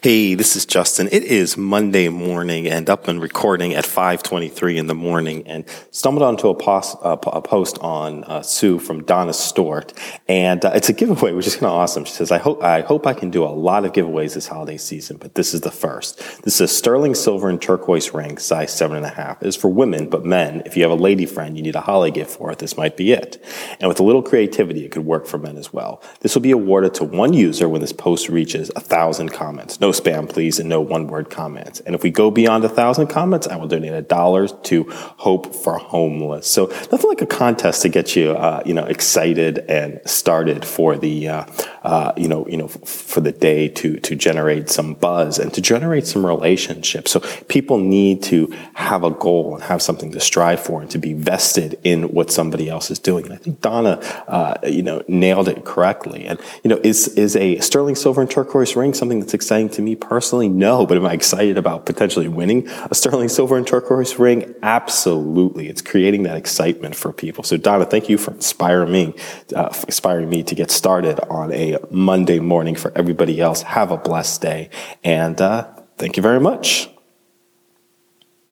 Hey, this is Justin. It is Monday morning and up and recording at 5:23 in the morning and stumbled onto a, post, uh, a post on uh, Sue from Donna Stewart and uh, it's a giveaway which is kind of awesome. She says, "I hope I hope I can do a lot of giveaways this holiday season, but this is the first. This is a sterling silver and turquoise ring, size seven and a half. It is for women, but men. If you have a lady friend you need a holiday gift for, it, this might be it. And with a little creativity, it could work for men as well. This will be awarded to one user when this post reaches a thousand comments. No no spam, please, and no one word comments. And if we go beyond a thousand comments, I will donate a dollar to Hope for Homeless. So nothing like a contest to get you, uh, you know, excited and started for the, uh, uh, you know, you know, for the day to to generate some buzz and to generate some relationships. So people need to have a goal and have something to strive for and to be vested in what somebody else is doing. And I think Donna, uh, you know, nailed it correctly. And you know, is is a sterling silver and turquoise ring something that's exciting to me personally? No, but am I excited about potentially winning a sterling silver and turquoise ring? Absolutely. It's creating that excitement for people. So Donna, thank you for inspiring me, uh, inspiring me to get started on Monday morning for everybody else. Have a blessed day and uh, thank you very much.